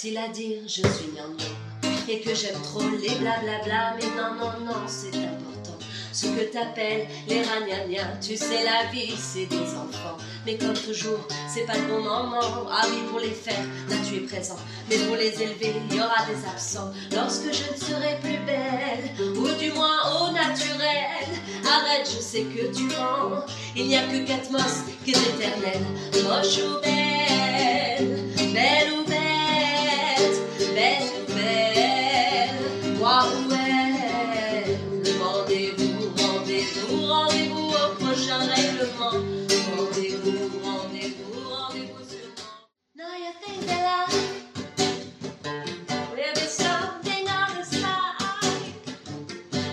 facile à dire, je suis gnangnan. Et que j'aime trop les blablabla, mais non, non, non, c'est important. Ce que t'appelles les ragnagnas, tu sais, la vie, c'est des enfants. Mais comme toujours, c'est pas le bon moment. Ah oui, pour les faire, là tu es présent. Mais pour les élever, il y aura des absents. Lorsque je ne serai plus belle, ou du moins au naturel, arrête, je sais que tu mens. Il n'y a que Catmos qui est éternel. Moche ou belle, moi ou elle. Rendez-vous, rendez-vous, rendez-vous au prochain règlement. Rendez-vous, rendez-vous, rendez-vous sûrement. Now you think that I will be something on the side.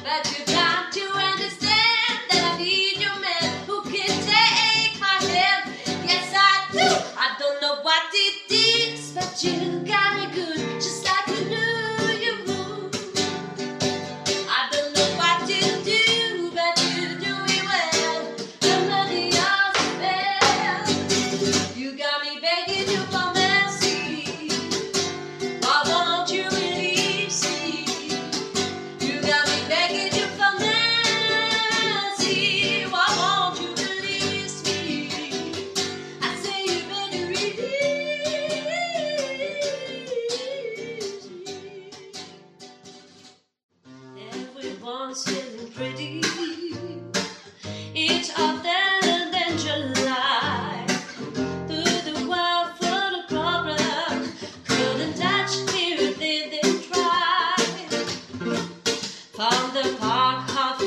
But you got to understand that I need your man who can take my hand. Yes, I do. I don't know what it is, but you the park.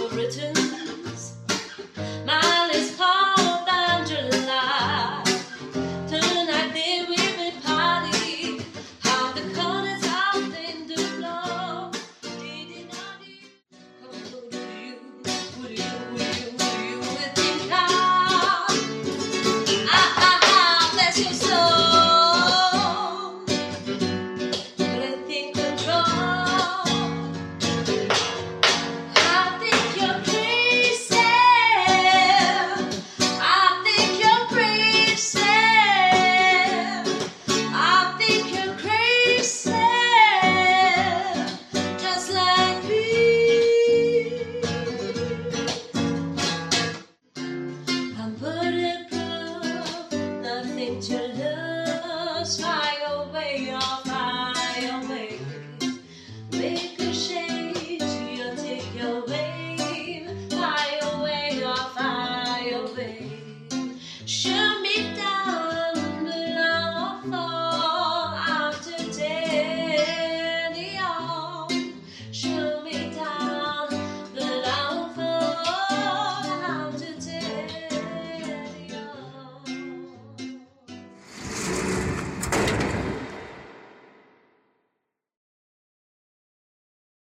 Nothing to